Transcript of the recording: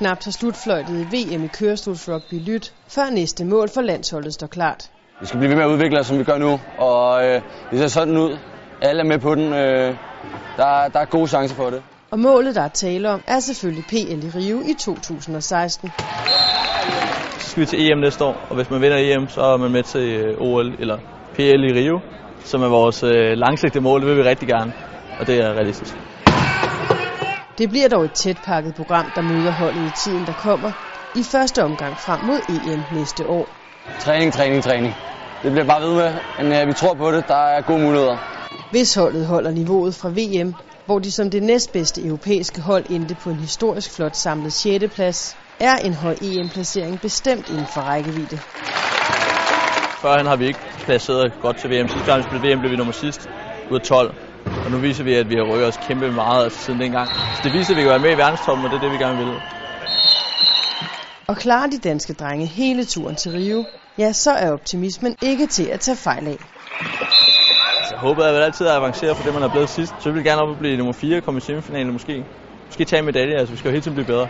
Knap har slutfløjtet i VM i kørestolsrugby lyt, før næste mål for landsholdet står klart. Vi skal blive ved med at udvikle os, som vi gør nu, og øh, det ser sådan ud. Alle er med på den. Øh, der, der er gode chancer for det. Og målet, der er tale om, er selvfølgelig PL i Rio i 2016. Så skal vi til EM næste år, og hvis man vinder EM, så er man med til øh, OL eller PL i Rio, som er vores øh, langsigtede mål. Det vil vi rigtig gerne, og det er realistisk. Det bliver dog et tæt pakket program, der møder holdet i tiden, der kommer. I første omgang frem mod EM næste år. Træning, træning, træning. Det bliver bare ved med, men øh, vi tror på det. Der er gode muligheder. Hvis holdet holder niveauet fra VM, hvor de som det næstbedste europæiske hold endte på en historisk flot samlet 6. plads, er en høj EM-placering bestemt inden for rækkevidde. Førhen har vi ikke placeret godt til VM. Sidste gang vi spillede VM blev vi nummer sidst ud af 12. Og nu viser vi, at vi har rykket os kæmpe meget siden dengang. Så det viser, at vi kan være med i verdenstoppen, og det er det, vi gerne vil. Og klarer de danske drenge hele turen til Rio, ja, så er optimismen ikke til at tage fejl af. Altså, jeg håber, at jeg altid er avanceret for det, man er blevet sidst. Så vil vi gerne op og blive nummer 4, komme i semifinalen måske. Måske tage en medalje, altså vi skal jo hele tiden blive bedre.